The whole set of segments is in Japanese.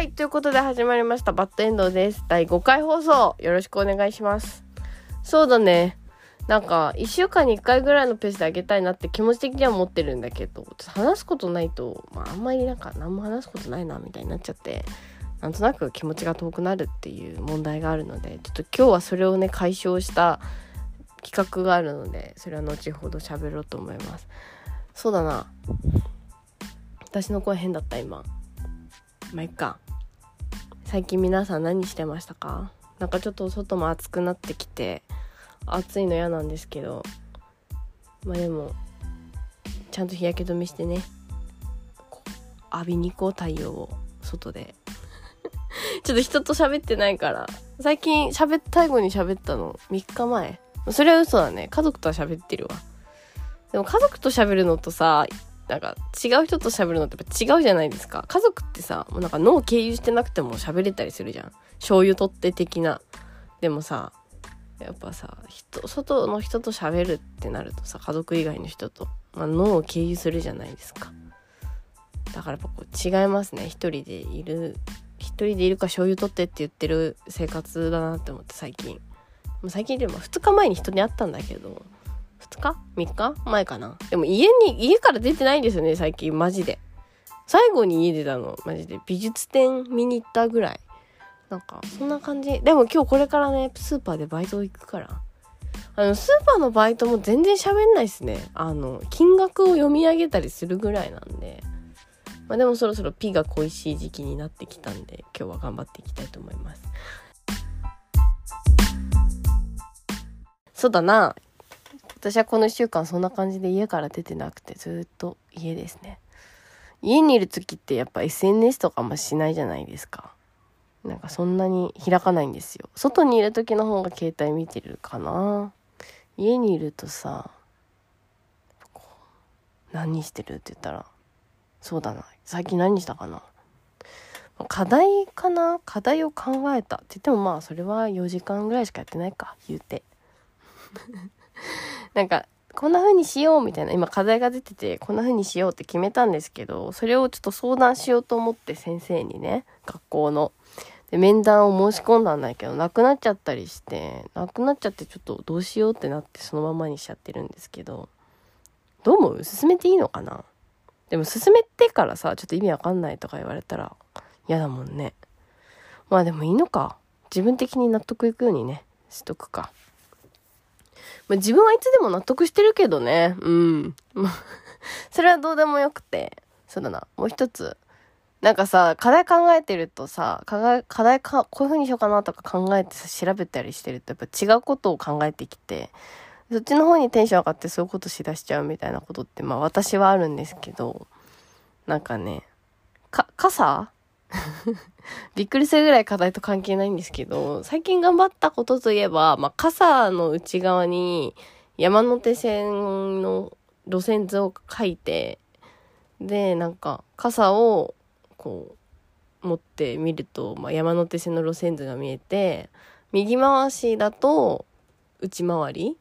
はい、ということで始まりました。バッドエンドです。第5回放送、よろしくお願いします。そうだね。なんか、1週間に1回ぐらいのペースであげたいなって気持ち的には思ってるんだけど、話すことないと、まあ、あんまりなんか、何も話すことないな、みたいになっちゃって、なんとなく気持ちが遠くなるっていう問題があるので、ちょっと今日はそれをね、解消した企画があるので、それは後ほど喋ろうと思います。そうだな。私の声変だった、今。まあ、いっか。最近皆さん何してましたか？なんかちょっと外も暑くなってきて暑いの嫌なんですけど。まあでもちゃんと日焼け止めしてね。浴びに行こう太陽を外で。ちょっと人と喋ってないから。最近喋った最後に喋ったの3日前。それは嘘だね。家族とは喋ってるわ。でも家族と喋るのとさなんか違う人と喋るのってやっぱ違うじゃないですか。家族ってさ、もうなんか脳経由してなくても喋れたりするじゃん。醤油取って的な。でもさ、やっぱさ、人、外の人と喋るってなるとさ、家族以外の人と、まあ、脳を経由するじゃないですか。だからやっぱこう違いますね。一人でいる、一人でいるか醤油取ってって言ってる生活だなって思って最近。最近でも2日前に人に会ったんだけど、2日 ?3 日？前かな？でも家に、家から出てないんですよね、最近、マジで。最後に家出たの、マジで。美術展見に行ったぐらい。なんか、そんな感じ。でも今日これからね、スーパーでバイト行くから。あの、スーパーのバイトも全然喋んないっすね。あの、金額を読み上げたりするぐらいなんで。まあでもそろそろピが恋しい時期になってきたんで、今日は頑張っていきたいと思います。そうだな。私はこの1週間そんな感じで家から出てなくてずっと家ですね。家にいる時ってやっぱ SNS とかもしないじゃないですか。なんかそんなに開かないんですよ。外にいる時の方が携帯見てるかな。家にいるとさ、何してるって言ったら、そうだな。最近何したかな。課題かな？課題を考えたって言ってもまあそれは4時間ぐらいしかやってないか、言うて。なんか、こんな風にしようみたいな、今課題が出てて、こんな風にしようって決めたんですけど、それをちょっと相談しようと思って先生にね、学校の。で、面談を申し込んだんだけど、なくなっちゃったりして、なくなっちゃってちょっとどうしようってなってそのままにしちゃってるんですけど、どう思う？進めていいのかな？でも進めてからさ、ちょっと意味わかんないとか言われたら嫌だもんね。まあでもいいのか。自分的に納得いくようにね、しとくか。まあ、自分はいつでも納得してるけどね。うん。それはどうでもよくて。そうだな。もう一つ。なんかさ、課題考えてるとさ、課題、課題か、こういう風にしようかなとか考えてさ、調べたりしてると、やっぱ違うことを考えてきて、そっちの方にテンション上がってそういうことしだしちゃうみたいなことって、まあ私はあるんですけど、なんかね、か、傘 びっくりするぐらい課題と関係ないんですけど、最近頑張ったことといえば、まあ、傘の内側に山手線の路線図を書いて、で、なんか、傘を、こう、持ってみると、まあ、山手線の路線図が見えて、右回しだと内回り。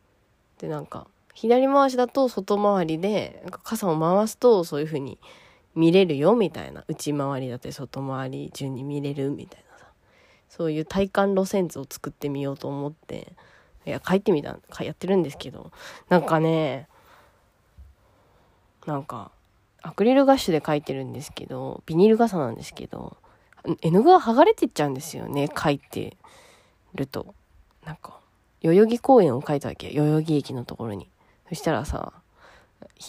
で、なんか、左回しだと外回りで、なんか傘を回すとそういう風に見れるよみたいな。内回りだって外回り順に見れるみたいなさ。そういう体感路線図を作ってみようと思って。いや書いてみたやってるんですけど。なんかねなんかアクリルガッシュで書いてるんですけどビニール傘なんですけど絵の具が剥がれてっちゃうんですよね書いてると。なんか代々木公園を書いたわけ代々木駅のところに。そしたらさ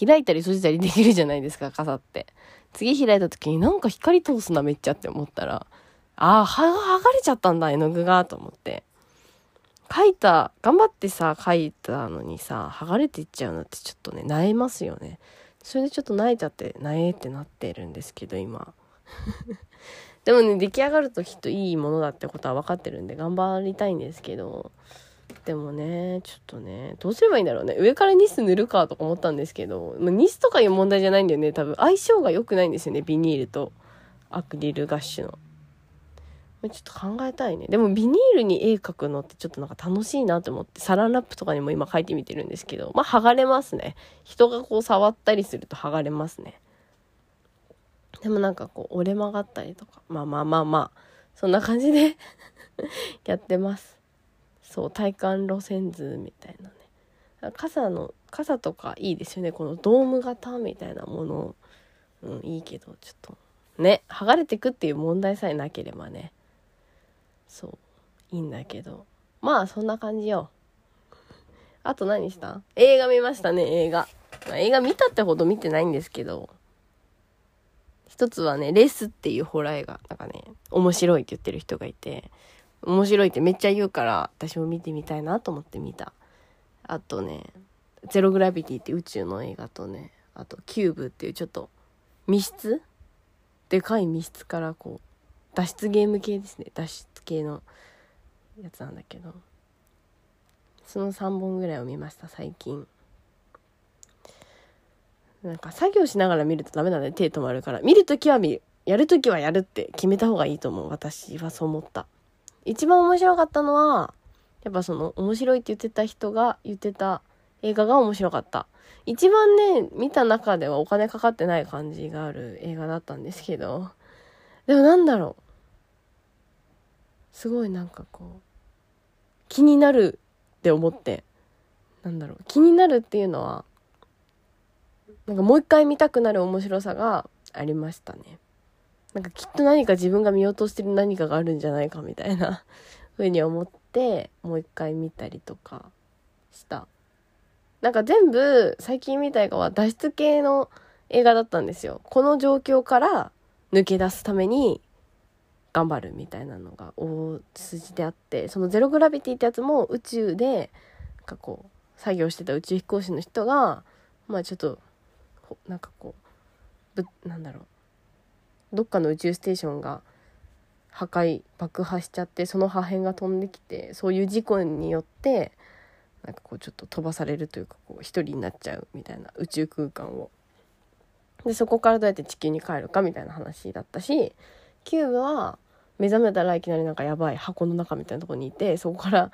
開いたり閉じたりできるじゃないですか、傘って。次開いた時になんか光通すな、めっちゃって思ったら、ああ、剥がれちゃったんだ、絵の具が、と思って。書いた、頑張ってさ、書いたのにさ、剥がれていっちゃうのってちょっとね、萎えますよね。それでちょっと萎えちゃって、萎えってなってるんですけど、今。でもね、出来上がるときっといいものだってことは分かってるんで、頑張りたいんですけど、でもね、ちょっとね、どうすればいいんだろうね。上からニス塗るかとか思ったんですけど、まあ、ニスとかいう問題じゃないんだよね。多分相性が良くないんですよね。ビニールとアクリルガッシュの。まちょっと考えたいね。でもビニールに絵描くのってちょっとなんか楽しいなと思って、サランラップとかにも今描いてみてるんですけど、まあ剥がれますね。人がこう触ったりすると剥がれますね。でもなんかこう折れ曲がったりとかまあまあまあまあそんな感じで やってますそう体感路線図みたいなね。傘の傘とかいいですよね。このドーム型みたいなもの。うんいいけどちょっとね。剥がれてくっていう問題さえなければね。そういいんだけど。まあそんな感じよ。あと何した？映画見ましたね映画、まあ、映画見たってほど見てないんですけど。一つはね、レスっていうホラー映画、なんかね、面白いって言ってる人がいて、面白いってめっちゃ言うから、私も見てみたいなと思って見た。あとね、ゼログラビティって宇宙の映画とね、あとキューブっていうちょっと密室でかい密室からこう、脱出ゲーム系ですね。脱出系のやつなんだけど。その3本ぐらいを見ました、最近。なんか作業しながら見るとダメなんで手止まるから。見るときは見る。やるときはやるって決めた方がいいと思う。私はそう思った。一番面白かったのは、やっぱその面白いって言ってた人が言ってた映画が面白かった。一番ね、見た中ではお金かかってない感じがある映画だったんですけど、でもなんだろう。すごいなんかこう、気になるって思って、なんだろう。気になるっていうのは、なんかもう一回見たくなる面白さがありましたね。なんかきっと何か自分が見落としてる何かがあるんじゃないかみたいな 風に思ってもう一回見たりとかした。なんか全部最近見た映画は脱出系の映画だったんですよ。この状況から抜け出すために頑張るみたいなのが大筋であってそのゼログラビティってやつも宇宙でなんかこう作業してた宇宙飛行士の人がまあちょっとなんかこうぶなんだろうどっかの宇宙ステーションが破壊爆破しちゃってその破片が飛んできてそういう事故によってなんかこうちょっと飛ばされるというかこう一人になっちゃうみたいな宇宙空間を。でそこからどうやって地球に帰るかみたいな話だったしキューブは目覚めたらいきなりなんかやばい箱の中みたいなとこにいてそこから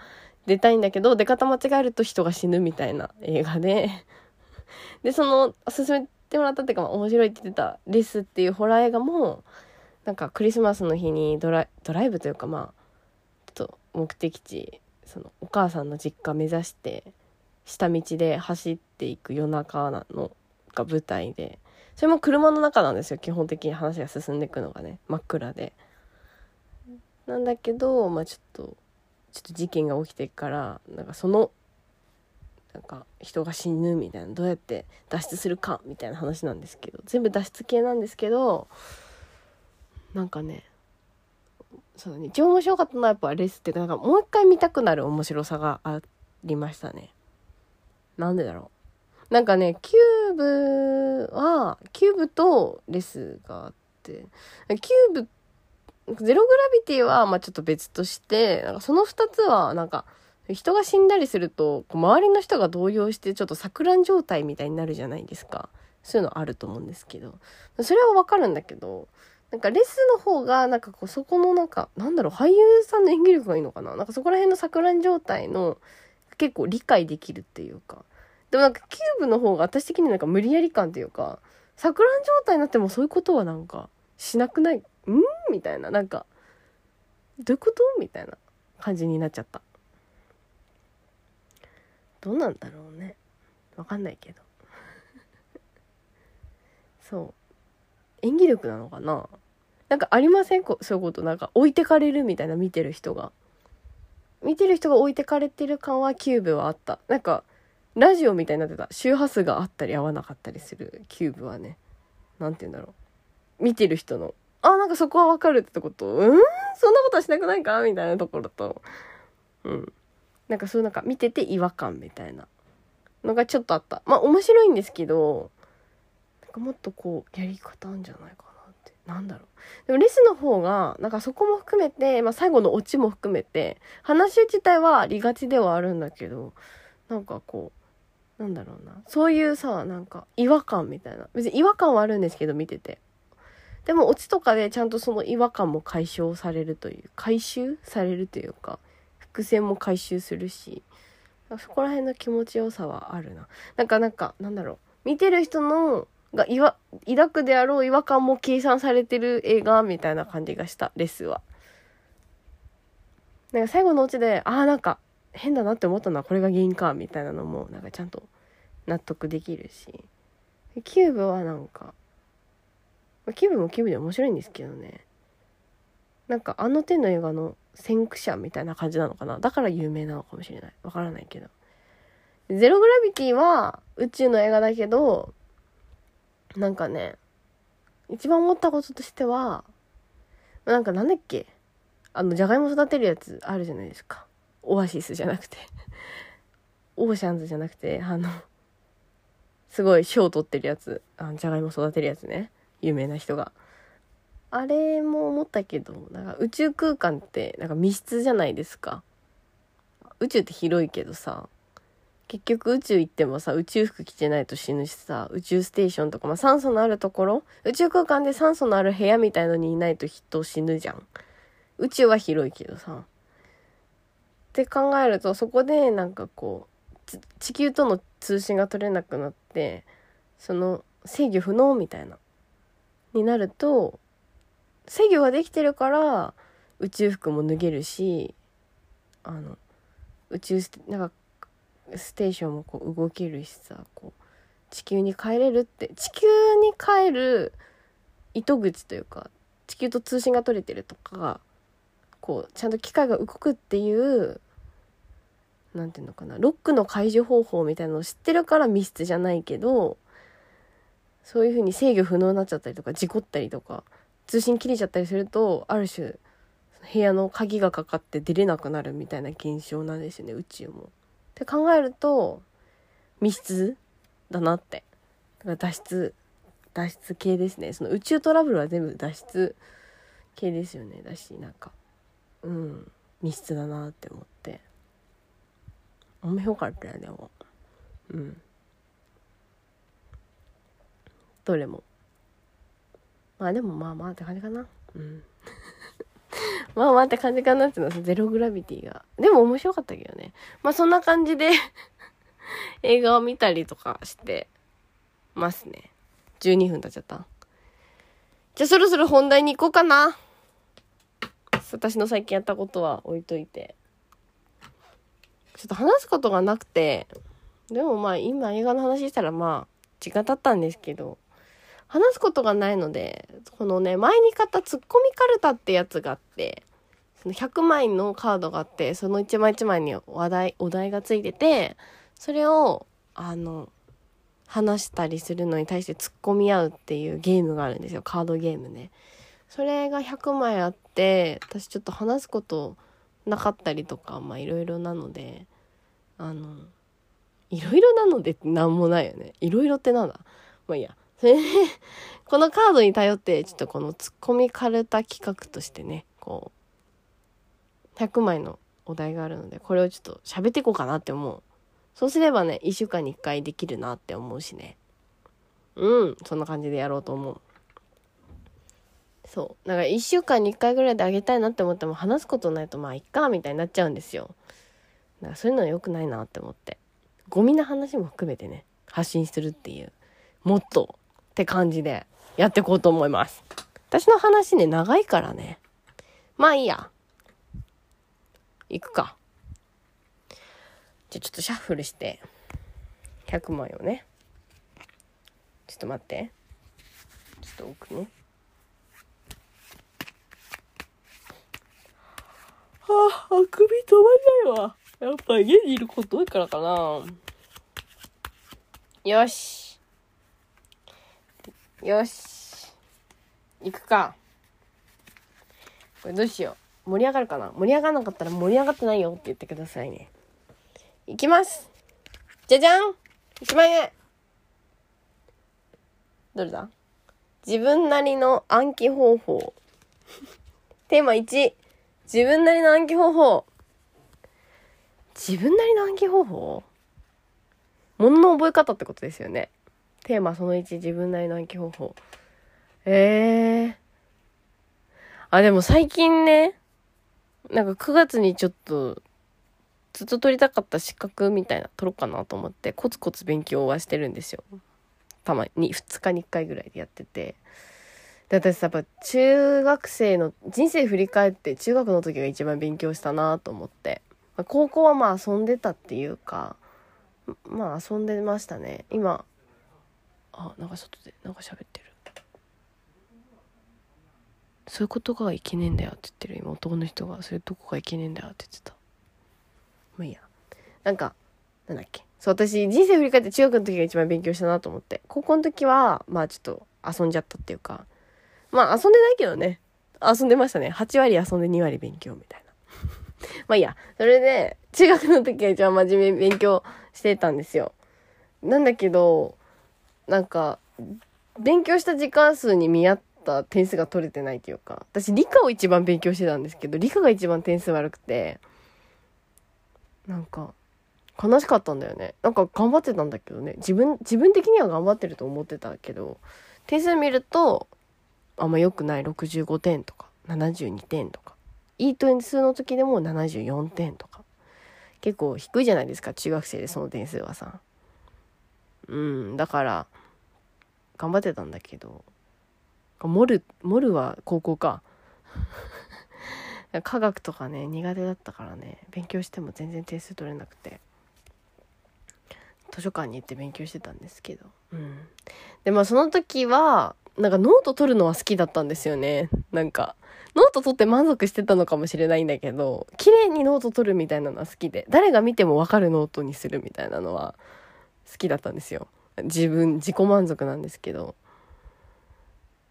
出たいんだけど出方間違えると人が死ぬみたいな映画でで、その、勧めてもらったっていうか、まあ、面白いって言ってた、レスっていうホラー映画も、なんかクリスマスの日にドラドライブというか、まあ、ちょっと目的地、その、お母さんの実家目指して、下道で走っていく夜中なのが舞台で、それも車の中なんですよ、基本的に話が進んでいくのがね、真っ暗で。なんだけど、まあちょっと、ちょっと事件が起きてから、なんかそのなんか人が死ぬみたいなどうやって脱出するかみたいな話なんですけど全部脱出系なんですけどなんかねそうだね一番面白かったのはやっぱレースっていうかなんかもう一回見たくなる面白さがありましたね。なんでだろう。なんかねキューブはキューブとレスがあってキューブゼログラビティはまあちょっと別としてなんかその2つはなんか人が死んだりすると、周りの人が動揺してちょっと錯乱状態みたいになるじゃないですか。そういうのあると思うんですけど。それはわかるんだけど、なんかレスの方が、なんかこうそこのなんか、なんだろう、俳優さんの演技力がいいのかななんかそこら辺の錯乱状態の結構理解できるっていうか。でもなんかキューブの方が私的になんか無理やり感っていうか、錯乱状態になってもそういうことはなんかしなくない？ん？みたいな。なんか、どういうこと？みたいな感じになっちゃった。どうなんだろうね。わかんないけど。そう。演技力なのかな。なんかありません？こそういうこと。なんか置いてかれるみたいな見てる人が。見てる人が置いてかれてる感はキューブはあった。なんかラジオみたいになってた。周波数があったり合わなかったりする。キューブはね。何て言うんだろう。見てる人の。あなんかそこはわかるってこと。うん？そんなことはしなくないか？みたいなところと。うん。なんかそうなんか見てて違和感みたいなのがちょっとあった。まあ面白いんですけど、なんかもっとこうやり方あるんじゃないかなって。なんだろう。でもレスの方が、なんかそこも含めて、まあ最後のオチも含めて、話自体はありがちではあるんだけど、なんかこう、なんだろうな。そういうさ、なんか違和感みたいな。別に違和感はあるんですけど、見てて。でもオチとかでちゃんとその違和感も解消されるという、回収されるというか、伏線も回収するし。そこら辺の気持ちよさはあるな。なんかなんかなんだろう。見てる人のがいわ抱くであろう違和感も計算されてる映画みたいな感じがした。レスは。なんか最後のうちでああなんか変だなって思ったのはこれが原因か。みたいなのもなんかちゃんと納得できるし。キューブはなんかキューブもキューブで面白いんですけどね。なんかあの手の映画の先駆者みたいな感じなのかな？だから有名なのかもしれない。わからないけど。ゼログラビティは宇宙の映画だけどなんかね一番思ったこととしてはなんかなんだっけ？あのじゃがいも育てるやつあるじゃないですか。オアシスじゃなくて。オーシャンズじゃなくてあのすごい賞を取ってるやつ。あのじゃがいも育てるやつね。有名な人が。あれも思ったけどなんか宇宙空間ってなんか密室じゃないですか。宇宙って広いけどさ結局宇宙行ってもさ宇宙服着てないと死ぬしさ宇宙ステーションとか、まあ、酸素のあるところ宇宙空間で酸素のある部屋みたいのにいないと人死ぬじゃん。宇宙は広いけどさ。って考えるとそこでなんかこう地球との通信が取れなくなってその制御不能みたいなになると制御ができてるから宇宙服も脱げるしあの宇宙ステなんかステーションもこう動けるしさこう地球に帰れるって地球に帰る糸口というか地球と通信が取れてるとかこうちゃんと機械が動くっていう何て言うのかなロックの解除方法みたいなのを知ってるから密室じゃないけどそういう風に制御不能になっちゃったりとか事故ったりとか通信切れちゃったりするとある種部屋の鍵がかかって出れなくなるみたいな現象なんですよね宇宙も。って考えると密室だなって。だから脱出脱出系ですね。その宇宙トラブルは全部脱出系ですよねだしなんか。うん。密室だなって思って。面白かったよでもうん。どれも。まあでもまあまあって感じかな。うん。まあまあって感じかなっていうのはゼログラビティが。でも面白かったけどね。まあそんな感じで 映画を見たりとかしてますね。12分経っちゃった。じゃあそろそろ本題に行こうかな。私の最近やったことは置いといて。ちょっと話すことがなくて。でもまあ今映画の話したらまあ時間経ったんですけど。話すことがないので、このね、前に買ったツッコミカルタってやつがあって、その100枚のカードがあって、その1枚1枚に話題、お題がついてて、それを、あの、話したりするのに対して突っ込み合うっていうゲームがあるんですよ。カードゲームね。それが100枚あって、私ちょっと話すことなかったりとか、まあいろいろなので、あの、いろいろなのでってなんもないよね。いろいろってなんだ？まあいいや。それで、このカードに頼って、ちょっとこのツッコミカルタ企画としてね、こう、100枚のお題があるので、これをちょっと喋っていこうかなって思う。そうすればね、1週間に1回できるなって思うしね。うん、そんな感じでやろうと思う。そう。だから1週間に1回ぐらいであげたいなって思っても話すことないとまあいっかみたいになっちゃうんですよ。だからそういうのは良くないなって思って。ゴミな話も含めてね、発信するっていう、もっとって感じでやっていこうと思います。私の話ね、長いからね。まあいいや。行くか。じゃ、ちょっとシャッフルして、100枚をね。ちょっと待って。ちょっと奥ね。はあ、あくび止まんないわ。やっぱ家にいること多いからかな。よし。よし。行くか。これどうしよう。盛り上がるかな盛り上がらなかったら盛り上がってないよって言ってくださいね。いきますじゃじゃん !1 万円どれだ？自分なりの暗記方法。テーマ1。自分なりの暗記方法。自分なりの暗記方法？物の覚え方ってことですよね。テーマその1、自分なりの暗記方法。ええー。あ、でも最近ね、なんか9月にちょっと、ずっと取りたかった資格みたいな取ろうかなと思って、コツコツ勉強はしてるんですよ。たまに2日に1回ぐらいでやっててで私やっぱ中学生の人生振り返って中学の時が一番勉強したなと思って高校はまあ遊んでたっていうかまあ遊んでましたね今あなんか外でなんか喋ってる。そういうことがいけねえんだよって言ってる今男の人が。そういうとこがいけねえんだよって言ってた。まあいいや。なんかなんだっけ。そう私人生振り返って中学の時が一番勉強したなと思って。高校の時はまあちょっと遊んじゃったっていうか。まあ遊んでないけどね。遊んでましたね。8割遊んで2割勉強みたいな。まあいいや。それで中学の時は一番真面目に勉強してたんですよ。なんだけどなんか勉強した時間数に見合った点数が取れてないというか私理科を一番勉強してたんですけど理科が一番点数悪くてなんか悲しかったんだよね。なんか頑張ってたんだけどね。自分自分的には頑張ってると思ってたけど点数見るとあんま良くない。65点とか72点とかいい点数の時でも74点とか。結構低いじゃないですか中学生でその点数はさ。うんだから頑張ってたんだけど。モルモルは高校か。科学とかね苦手だったからね勉強しても全然点数取れなくて。図書館に行って勉強してたんですけど。うん。でまあその時はなんかノート取るのは好きだったんですよね。なんかノート取って満足してたのかもしれないんだけど綺麗にノート取るみたいなのは好きで誰が見ても分かるノートにするみたいなのは好きだったんですよ。自分自己満足なんですけど。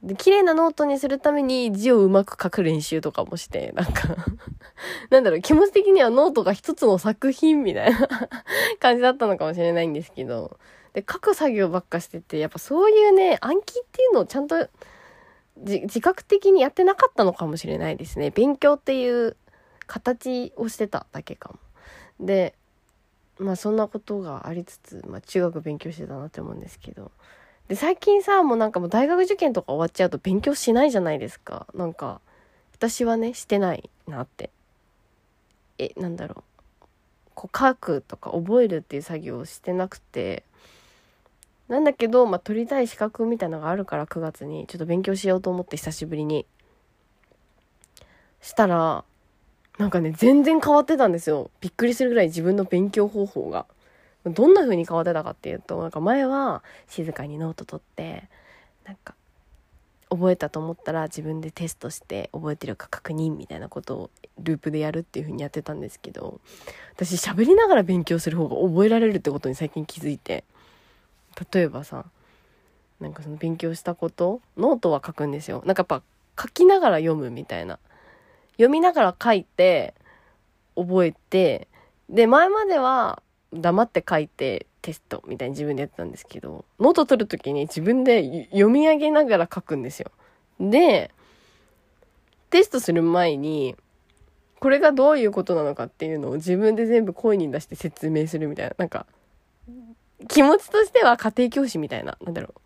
で綺麗なノートにするために字をうまく書く練習とかもしてなんか なんだろう気持ち的にはノートが一つの作品みたいな 感じだったのかもしれないんですけど。で書く作業ばっかしててやっぱそういうね暗記っていうのをちゃんと自覚的にやってなかったのかもしれないですね。勉強っていう形をしてただけかも。でまあそんなことがありつつ、まあ、中学勉強してたなって思うんですけど。で最近さもうなんかもう大学受験とか終わっちゃうと勉強しないじゃないですか。なんか私はねしてないなって。えなんだろう。こう書くとか覚えるっていう作業をしてなくて。なんだけど、まあ、取りたい資格みたいなのがあるから9月にちょっと勉強しようと思って久しぶりに。したらなんかね全然変わってたんですよ。びっくりするぐらい自分の勉強方法が。どんな風に変わってたかっていうとなんか前は静かにノート取ってなんか覚えたと思ったら自分でテストして覚えてるか確認みたいなことをループでやるっていう風にやってたんですけど私喋りながら勉強する方が覚えられるってことに最近気づいて。例えばさなんかその勉強したことノートは書くんですよ。なんかやっぱ書きながら読むみたいな。読みながら書いて覚えてで前までは黙って書いてテストみたいに自分でやってたんですけどノート取る時に自分で読み上げながら書くんですよ。でテストする前にこれがどういうことなのかっていうのを自分で全部声に出して説明するみたいななんか気持ちとしては家庭教師みたいななんだろう。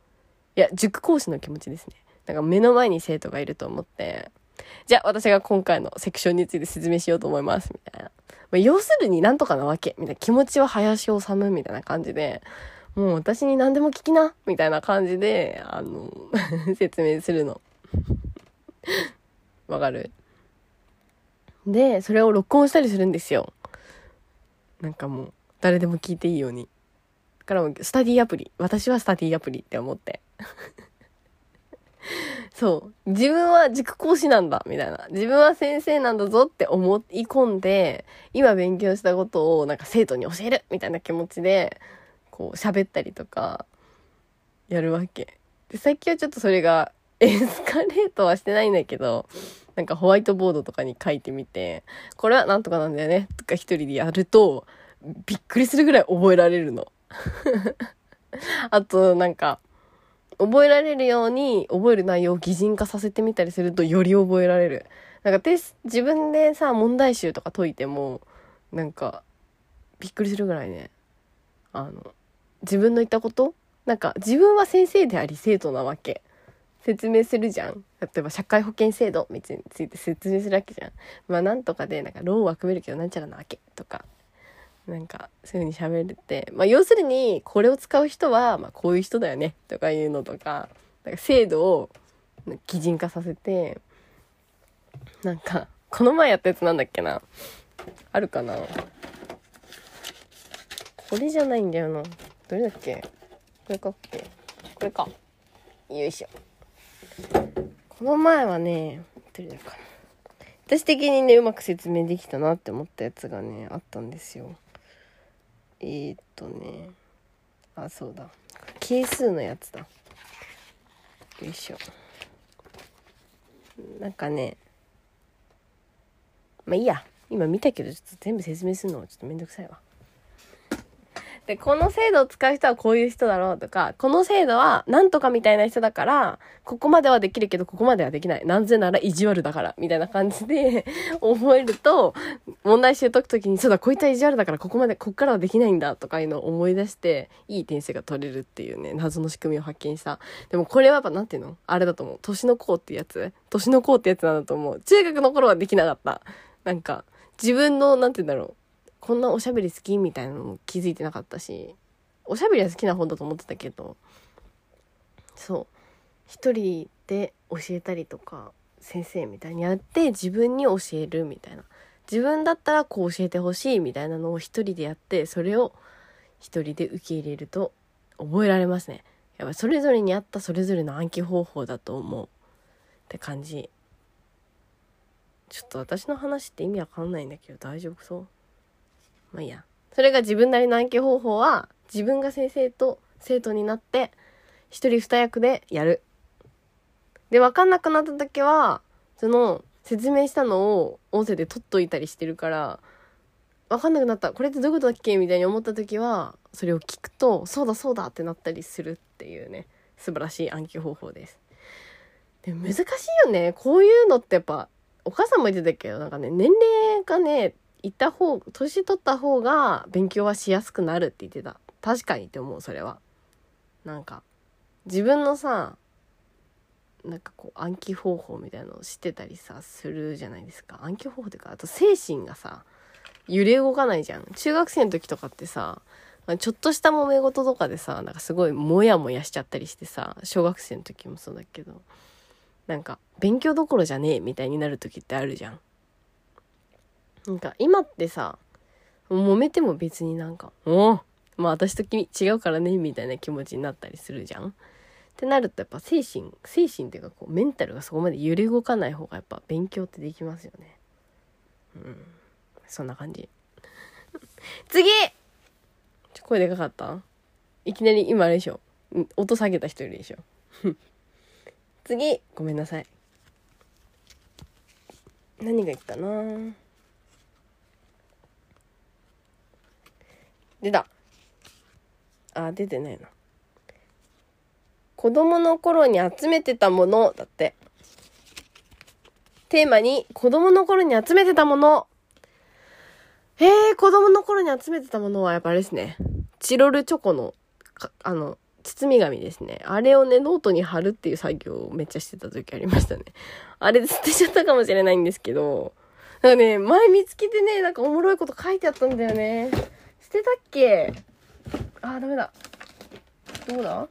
いや塾講師の気持ちですね。なんか目の前に生徒がいると思ってじゃあ私が今回のセクションについて説明しようと思いますみたいなまあ、要するになんとかなわけ、みたいな気持ちは林修みたいな感じで、もう私に何でも聞きな、みたいな感じで、あの 説明するの。わかる？で、それを録音したりするんですよ。なんかもう、誰でも聞いていいように。からも、スタディアプリ。私はスタディアプリって思って。そう。自分は塾講師なんだ、みたいな。自分は先生なんだぞって思い込んで、今勉強したことをなんか生徒に教えるみたいな気持ちで、こう喋ったりとか、やるわけ。で、最近はちょっとそれが エスカレートはしてないんだけど、なんかホワイトボードとかに書いてみて、これはなんとかなんだよね、とか一人でやると、びっくりするぐらい覚えられるの。あと、なんか、覚えられるように覚える内容を擬人化させてみたりするとより覚えられる。なんかテス自分でさ問題集とか解いてもなんかびっくりするぐらいね。あの自分の言ったこと？なんか自分は先生であり生徒なわけ。説明するじゃん。例えば社会保険制度について説明するわけじゃん。まあなんとかでなんかローンは組めるけどなんちゃらなわけとか。なんかそういう風に喋れて、まあ要するにこれを使う人は、まあこういう人だよねとかいうのとか、なんか制度を擬人化させて、なんか、この前やったやつなんだっけなあるかなこれじゃないんだよな。どれだっけ？これかっけ？これか。よいしょ。この前はね、どれだかな。私的にね、うまく説明できたなって思ったやつがね、あったんですよ。えー、っとね、あ、そうだ。係数のやつだ。よいしょ。なんかね、まあいいや。今見たけど、ちょっと全部説明するのはちょっとめんどくさいわ。で、この制度を使う人はこういう人だろうとか、この制度はなんとかみたいな人だから、ここまではできるけど、ここまではできない。なぜなら意地悪だから、みたいな感じで 覚えると、問題集解くときに、そうだ、こういつは意地悪だから、ここまで、こっからはできないんだ、とかいうのを思い出して、いい点数が取れるっていうね、謎の仕組みを発見した。でもこれはやっぱなんていうの？あれだと思う。年の子ってやつ？年の子ってやつなんだと思う。中学の頃はできなかった。なんか、自分の、なんて言うんだろう。こんなおしゃべり好きみたいなのも気づいてなかったし、おしゃべりは好きな本だと思ってたけど、そう。一人で教えたりとか、先生みたいにやって自分に教えるみたいな。自分だったらこう教えてほしいみたいなのを一人でやって、それを一人で受け入れると覚えられますね。やっぱそれぞれに合ったそれぞれの暗記方法だと思うって感じ。ちょっと私の話って意味わかんないんだけど大丈夫そう？まあいいや。それが自分なりの暗記方法は、自分が先生と生徒になって、一人二役でやる。で、わかんなくなった時は、その、説明したのを音声で撮っといたりしてるから、わかんなくなった。これってどういうことだっけみたいに思った時は、それを聞くと、そうだそうだってなったりするっていうね、素晴らしい暗記方法です。で難しいよね。こういうのってやっぱ、お母さんも言ってたけど、なんかね、年齢がね、行った方、年取った方が勉強はしやすくなるって言ってた。確かにって思う、それは。なんか、自分のさ、なんかこう暗記方法みたいのを知ってたりさ、するじゃないですか。暗記方法っていうか、あと精神がさ、揺れ動かないじゃん。中学生の時とかってさ、ちょっとした揉め事とかでさ、なんかすごいモヤモヤしちゃったりしてさ、小学生の時もそうだけど、なんか勉強どころじゃねえみたいになる時ってあるじゃん。なんか今ってさ、揉めても別になんか、おまあ私と君違うからね、みたいな気持ちになったりするじゃん。ってなるとやっぱ精神、精神っていうかこうメンタルがそこまで揺れ動かない方がやっぱ勉強ってできますよね。うん。そんな感じ。次声でかかった？いきなり今あれでしょ。音下げた人いるでしょ。次ごめんなさい。何がいいかな出た。あ、出てないな。子供の頃に集めてたものだって。テーマに子供の頃に集めてたもの。えー、子供の頃に集めてたものはやっぱあれですね。チロルチョコの、あの、包み紙ですね。あれをね、ノートに貼るっていう作業をめっちゃしてた時ありましたね。あれ捨てちゃったかもしれないんですけど、なんかね、前見つけてね、なんかおもろいこと書いてあったんだよね。捨てたっけ？あー、ダメだ。どうだ？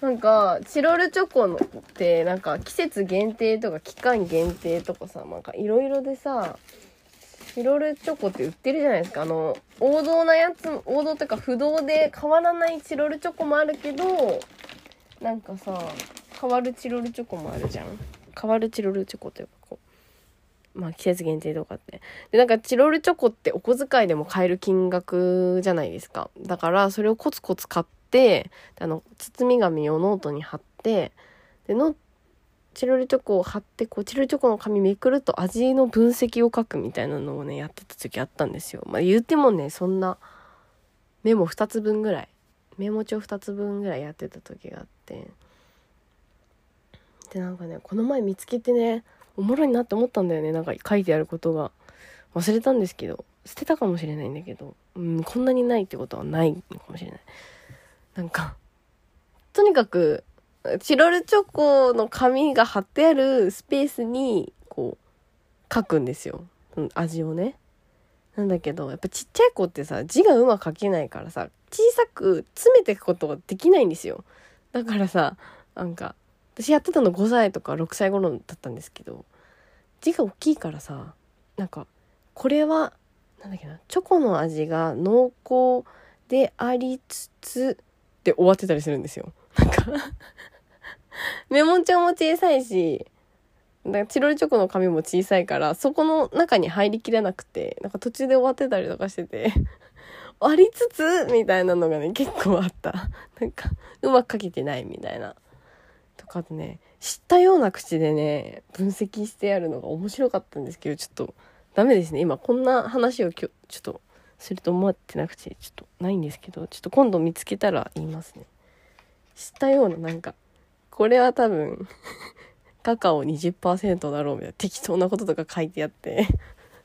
なんか、チロルチョコのって、なんか季節限定とか期間限定とかさ、なんかいろいろでさ、チロルチョコって売ってるじゃないですか。あの、王道なやつ、王道っていうか不動で変わらないチロルチョコもあるけど、なんかさ、変わるチロルチョコもあるじゃん。変わるチロルチョコというかこう、まあ季節限定とかって。で、なんかチロルチョコってお小遣いでも買える金額じゃないですか。だからそれをコツコツ買って、あの、包み紙をノートに貼って、で、の、チロルチョコを貼って、こう、チロルチョコの紙めくると味の分析を書くみたいなのをね、やってた時あったんですよ。まあ言ってもね、そんな、メモ2つ分ぐらい、メモ帳2つ分ぐらいやってた時があって、で、なんかね、この前見つけてね、おもろいなって思ったんだよね。なんか書いてあることが。忘れたんですけど、捨てたかもしれないんだけど、うん、こんなにないってことはないのかもしれない。なんか、とにかく、チロルチョコの紙が貼ってあるスペースに、こう、書くんですよ。味をね。なんだけど、やっぱちっちゃい子ってさ、字がうまく書けないからさ、小さく詰めていくことができないんですよ。だからさ、なんか、私やってたの5歳とか6歳頃だったんですけど、字が大きいからさ、なんか、これは、なんだっけな、チョコの味が濃厚でありつつ、で終わってたりするんですよ。なんかメモ帳も小さいし、だからチロルチョコの紙も小さいから、そこの中に入りきれなくて、なんか途中で終わってたりとかしてて、ありつつみたいなのがね、結構あった。なんか、うまく書けてないみたいな。とかね、知ったような口でね、分析してやるのが面白かったんですけど、ちょっと、ダメですね。今こんな話を今日、ちょっと、すると思ってなくて、ちょっとないんですけど、ちょっと今度見つけたら言いますね。知ったような、なんか、これは多分カカオ20%だろうみたいな適当なこととか書いてあって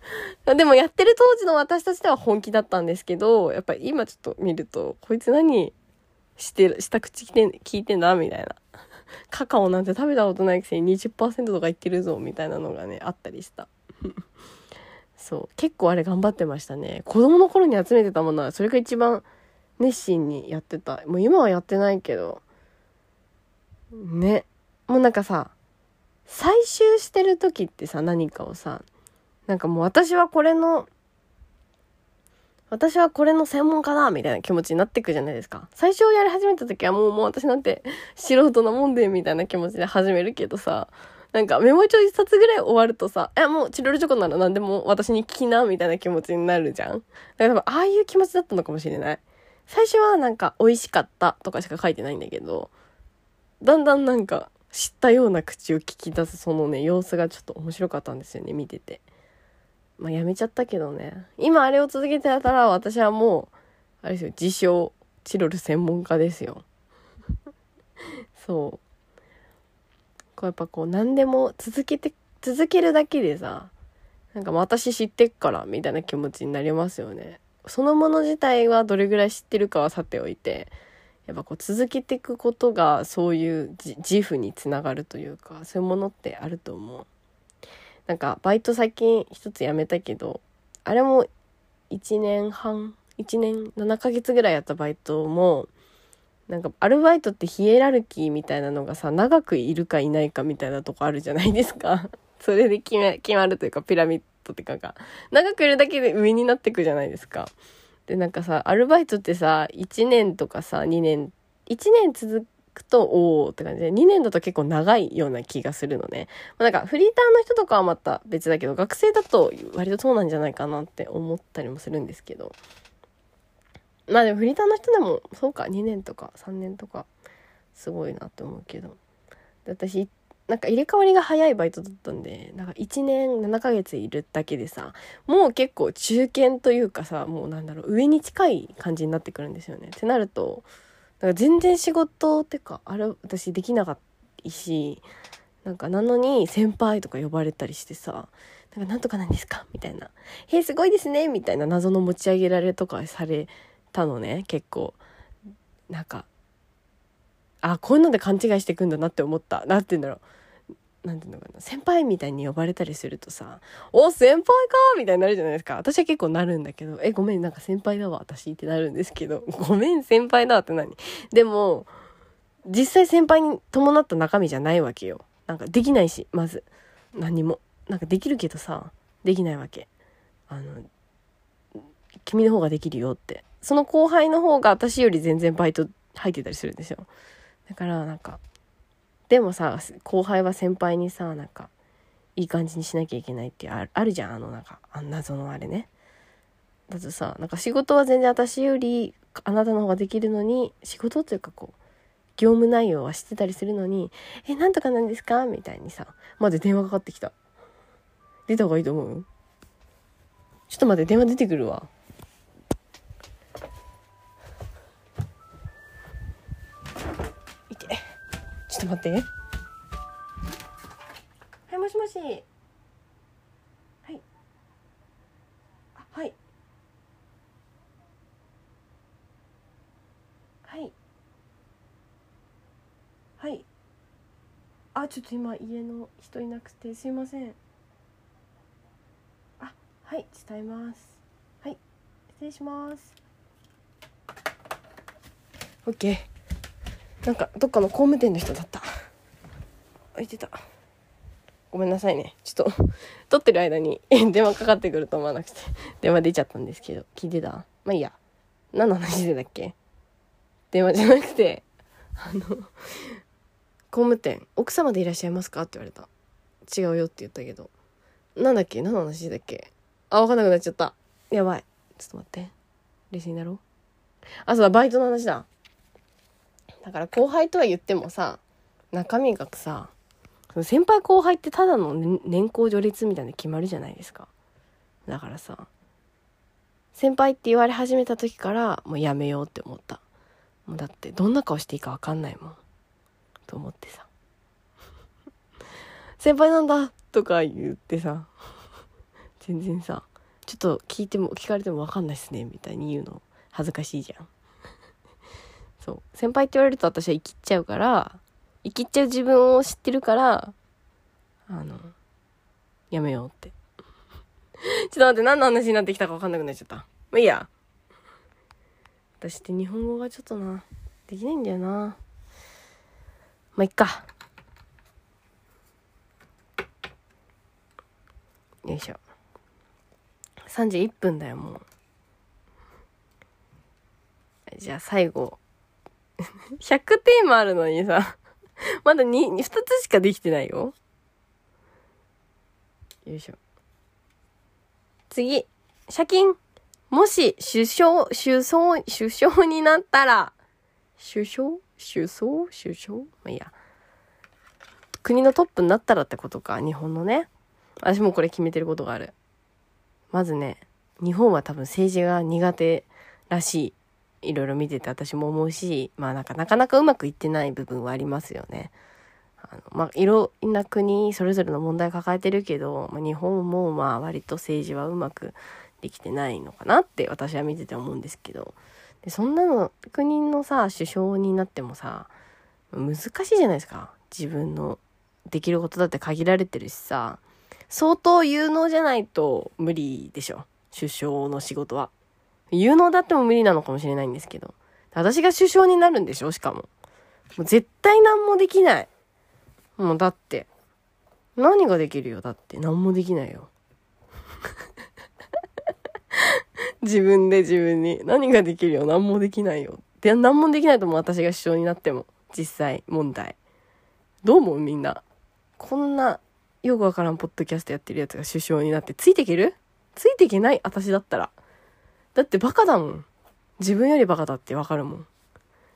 でもやってる当時の私たちでは本気だったんですけど、やっぱ今ちょっと見ると、こいつ何してる、下口聞いてんだみたいな。カカオなんて食べたことないくせに20%とか言ってるぞみたいなのがね、あったりした。そう。結構あれ頑張ってましたね。子供の頃に集めてたものは、それが一番熱心にやってた。もう今はやってないけど。ね。もうなんかさ、採集してる時ってさ、何かをさ、なんかもう私はこれの、私はこれの専門家だみたいな気持ちになっていくじゃないですか。最初やり始めた時はもうもう私なんて 素人なもんでみたいな気持ちで始めるけどさ、なんかメモ帳一冊ぐらい終わるとさ、え、もうチロルチョコなら何でも私に聞きなみたいな気持ちになるじゃん。だから多分ああいう気持ちだったのかもしれない。最初はなんか美味しかったとかしか書いてないんだけど、だんだんなんか知ったような口を聞き出すそのね、様子がちょっと面白かったんですよね、見てて。まあやめちゃったけどね。今あれを続けてたら私はもう、あれですよ、自称、チロル専門家ですよ。そう。こうやっぱこう何でも続けて、続けるだけでさ、なんか私知ってっからみたいな気持ちになりますよね。そのもの自体はどれぐらい知ってるかはさておいて、やっぱこう続けていくことがそういう自負につながるというかそういうものってあると思うなんかバイト最近一つ辞めたけどあれも1年半1年7ヶ月ぐらいやったバイトもなんかアルバイトってヒエラルキーみたいなのがさ長くいるかいないかみたいなとこあるじゃないですか。それで決め決まるというかピラミッドっていうか長くいるだけで上になってくじゃないですか。で、なんかさ、アルバイトってさ、1年とかさ、2年、1年続くくと、おーって感じで、2年だと結構長いような気がするのね。まあ、なんか、フリーターの人とかはまた別だけど、学生だと割とそうなんじゃないかなって思ったりもするんですけど。まあでもフリーターの人でも、そうか、2年とか3年とか、すごいなって思うけど。で私、なんか入れ替わりが早いバイトだったんで、なんか1年7ヶ月いるだけでさ、もう結構中堅というかさ、もうなんだろう、上に近い感じになってくるんですよね。ってなると、だから全然仕事ってか、あれ私できなかったし、なんかなのに先輩とか呼ばれたりしてさ、なんかなんとかなんですか？みたいな。へえ、すごいですねみたいな謎の持ち上げられとかされたのね、結構。なんか、あ、こういうので勘違いしていくんだなって思った。何て言うんだろう。なんていうのかな、先輩みたいに呼ばれたりするとさ、お、先輩かみたいになるじゃないですか。私は結構なるんだけど、え、ごめん、なんか先輩だわ、私ってなるんですけど、ごめん、先輩だって何？でも、実際先輩に伴った中身じゃないわけよ。なんかできないし、まず。何も。なんかできるけどさ、できないわけ。あの、君の方ができるよって。その後輩の方が私より全然バイト入ってたりするんですよ。だから、なんか、でもさ後輩は先輩にさなんかいい感じにしなきゃいけないってあるじゃんあのなんかあん謎のあれね。だとさなんか仕事は全然私よりあなたの方ができるのに仕事っていうかこう業務内容は知ってたりするのに「えなんとかなんですか?」みたいにさまず電話かかってきた。出た方がいいと思う？ちょっと待って電話出てくるわ。ょっと待って。はいもしもし。はい。あはい。はい。はい。あちょっと今家の人いなくてすいません。あはい伝えます。失礼します。オッケーなんかどっかの工務店の人だった。開いてた。ごめんなさいね。ちょっと撮ってる間に 電話かかってくると思わなくて。電話出ちゃったんですけど。聞いてた？まあいいや。何の話でだっけ？電話じゃなくて。あの工務店。奥様でいらっしゃいますか？って言われた。違うよって言ったけど。なんだっけ？何の話だっけ？あ分かんなくなっちゃった。やばい。ちょっと待って。冷静になろう。あそうだ。バイトの話だ。だから後輩とは言ってもさ中身がさ先輩後輩ってただの年功序列みたいな決まるじゃないですか。だからさ先輩って言われ始めた時からもうやめようって思った。もうだってどんな顔していいか分かんないもん。と思ってさ。先輩なんだとか言ってさ全然さちょっと聞いても聞かれても分かんないっすねみたいに言うの恥ずかしいじゃん。そう。先輩って言われると私は生きっちゃうから生きっちゃう自分を知ってるからあのやめようって。ちょっと待って何の話になってきたか分かんなくなっちゃった。まあいいや。私って日本語がちょっとなできないんだよな。まあいっか。よいしょ。31分だよもう。じゃあ最後。100テーマあるのにさ まだ 2, 2つしかできてないよ。よいしょ。次。借金。もし首相首相首相になったら首相？首相？首相？まあいいや。国のトップになったらってことか日本のね。私もこれ決めてることがある。まずね、日本は多分政治が苦手らしい。いろいろ見てて私も思うし、まあなかなかなかうまくいってない部分はありますよね。あのまあいろんな国それぞれの問題抱えてるけど、まあ、日本もまあ割と政治はうまくできてないのかなって私は見てて思うんですけど。でそんなの国のさ首相になってもさ難しいじゃないですか自分のできることだって限られてるしさ相当有能じゃないと無理でしょ。首相の仕事は。有能だっても無理なのかもしれないんですけど。私が首相になるんでしょしかも。もう絶対何もできない。もうだって。何ができるよだって何もできないよ。自分で自分に。何ができるよ何もできないよ。で、何もできないと思う私が首相になっても。実際問題。どう思うみんな。こんなよくわからんポッドキャストやってるやつが首相になってついていける？ついていけない？私だったら。だってバカだもん。自分よりバカだってわかるもん。っ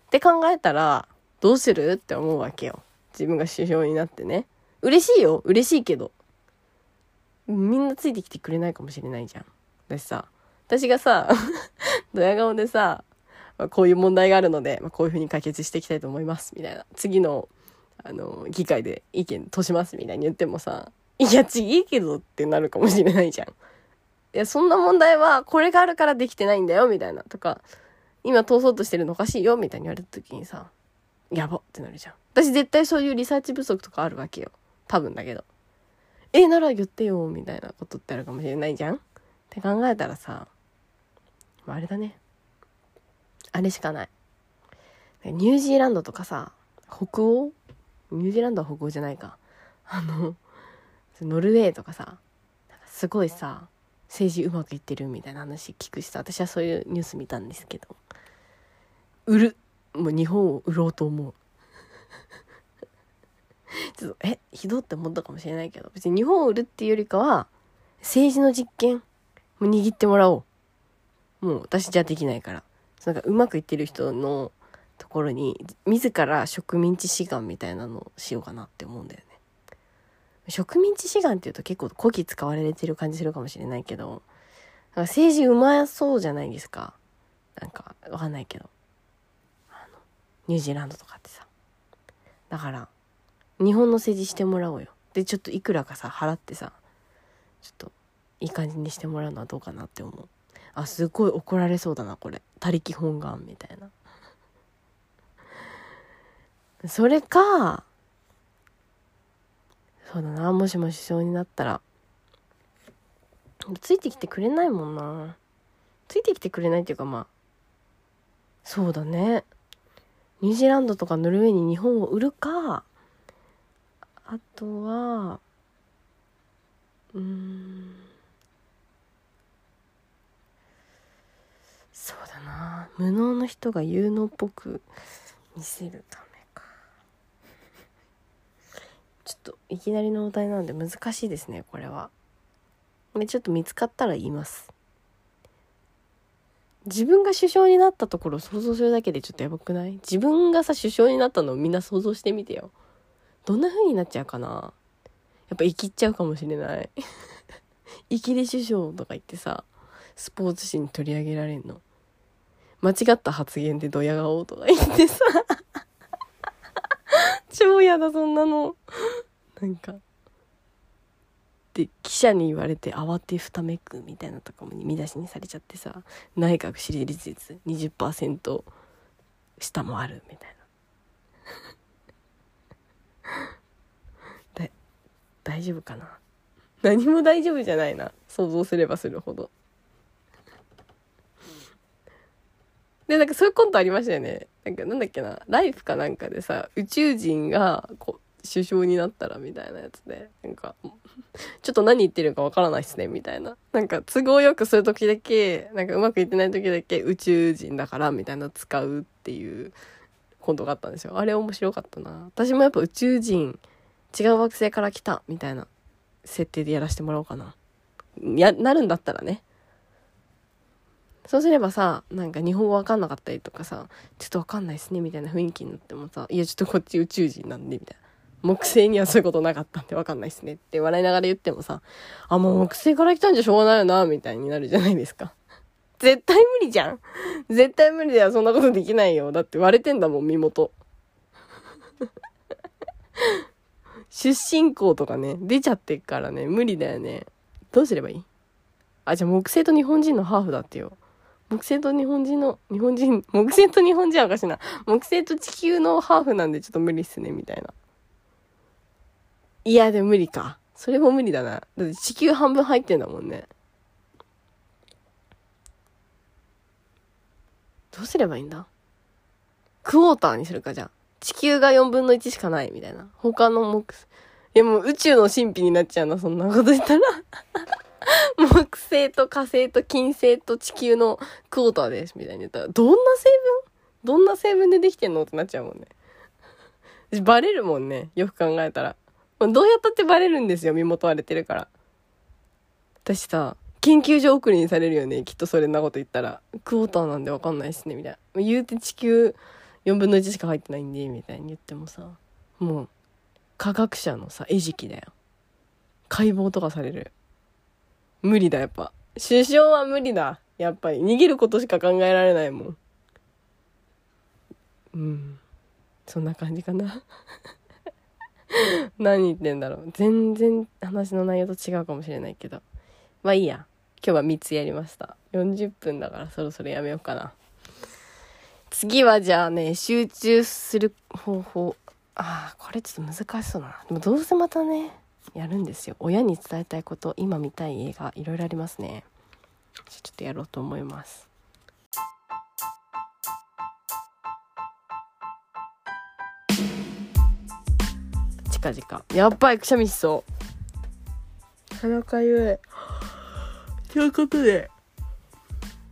て考えたら、どうするって思うわけよ。自分が首相になってね。嬉しいよ。嬉しいけど。みんなついてきてくれないかもしれないじゃん。私さ、私がさ、ドヤ顔でさ、まあ、こういう問題があるので、まあ、こういう風に解決していきたいと思います。みたいな。次のあの、議会で意見通しますみたいに言ってもさ、いや、ちげえけどってなるかもしれないじゃん。いや、そんな問題はこれがあるからできてないんだよ、みたいな。とか、今通そうとしてるのおかしいよ、みたいに言われた時にさ、やばってなるじゃん。私絶対そういうリサーチ不足とかあるわけよ。多分だけど。え、なら言ってよ、みたいなことってあるかもしれないじゃんって考えたらさ、あれだね。あれしかない。ニュージーランドとかさ、北欧？ニュージーランドは北欧じゃないか。あの、ノルウェーとかさ、すごいさ、政治うまくいってるみたいな話聞くしさ、私はそういうニュース見たんですけど、売る。もう日本を売ろうと思う。ちょっと、え、ひどって思ったかもしれないけど、別に日本を売るっていうよりかは、政治の実験、もう握ってもらおう。もう私じゃできないから。なんかうまくいってる人のところに自ら植民地志願みたいなのをしようかなって思うんだよね。植民地志願っていうと結構古希使われてる感じするかもしれないけど、政治うまそうじゃないですか。なんかわかんないけど。あの、ニュージーランドとかってさ。だから、日本の政治してもらおうよ。で、ちょっといくらかさ、払ってさ、ちょっといい感じにしてもらうのはどうかなって思う。あ、すごい怒られそうだな、これ。他力本願みたいな。それか、そうだな、もしも首相になったら、ついてきてくれないもんな。ついてきてくれないっていうかまあ。そうだね。ニュージーランドとかノルウェーに日本を売るか。あとはうん。そうだな。無能の人が有能っぽく見せるためかちょっといきなりのお題なので難しいですねこれは。でちょっと見つかったら言います。自分が首相になったところを想像するだけでちょっとやばくない？自分がさ首相になったのをみんな想像してみてよ。どんな風になっちゃうかな？やっぱ生きっちゃうかもしれない。生きり首相とか言ってさスポーツ紙に取り上げられんの。間違った発言でドヤ顔とか言ってさ。超嫌だそんなの。なんか。で記者に言われて慌てふためくみたいなとかも見出しにされちゃってさ内閣支持率20%下もあるみたいな。だ大丈夫かな？何も大丈夫じゃないな。想像すればするほど。で、なんかそういうコントありましたよね。なんかなんだっけな、ライフかなんかでさ、宇宙人がこう首相になったらみたいなやつで、なんか、ちょっと何言ってるかわからないっすね、みたいな。なんか都合よくする時だけ、なんかうまくいってない時だけ宇宙人だからみたいな使うっていうコントがあったんですよ。あれ面白かったな。私もやっぱ宇宙人、違う惑星から来たみたいな設定でやらせてもらおうかな。や、なるんだったらね。そうすればさ、なんか日本語わかんなかったりとかさ、ちょっとわかんないっすね、みたいな雰囲気になってもさ、いや、ちょっとこっち宇宙人なんで、みたいな。木星にはそういうことなかったんでわかんないっすねって笑いながら言ってもさ、あ、もう木星から来たんじゃしょうがないよな、みたいになるじゃないですか。絶対無理じゃん。絶対無理だよ、そんなことできないよ。だって割れてんだもん、身元。出身校とかね、出ちゃってっからね、無理だよね。どうすればいい？あ、じゃあ木星と日本人のハーフだってよ。木星と日本人の、日本人、木星と日本人はおかしいな。木星と地球のハーフなんでちょっと無理っすね、みたいな。いや、でも無理か。それも無理だな。だって地球半分入ってんだもんね。どうすればいいんだ？クォーターにするか、じゃあ。地球が4分の1しかないみたいな。他の木、いやもう宇宙の神秘になっちゃうな、そんなこと言ったら。木星と火星と金星と地球のクォーターです、みたいに言ったら、どんな成分？どんな成分でできてんの？ってなっちゃうもんね。バレるもんね。よく考えたら。どうやったってバレるんですよ、身元割れてるから。私さ、研究所送りにされるよね。きっとそれんなこと言ったら。クォーターなんでわかんないっすね、みたいな。言うて地球4分の1しか入ってないんで、みたいに言ってもさ。もう、科学者のさ、餌食だよ。解剖とかされる。無理だ、やっぱ。首相は無理だ。やっぱり。逃げることしか考えられないもん。うん。そんな感じかな。何言ってんだろう。全然話の内容と違うかもしれないけど。まあいいや。今日は3つやりました。40分だからそろそろやめようかな。次はじゃあね、集中する方法。ああ、これちょっと難しそうだな。でもどうせまたね、やるんですよ。親に伝えたいこと、今見たい映画、いろいろありますね。ちょっとやろうと思います。近々。やっぱりくしゃみしそう。鼻かゆい。ということで。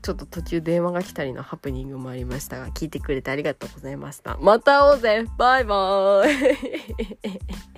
ちょっと途中電話が来たりのハプニングもありましたが、聞いてくれてありがとうございました。また会おうぜバイバーイ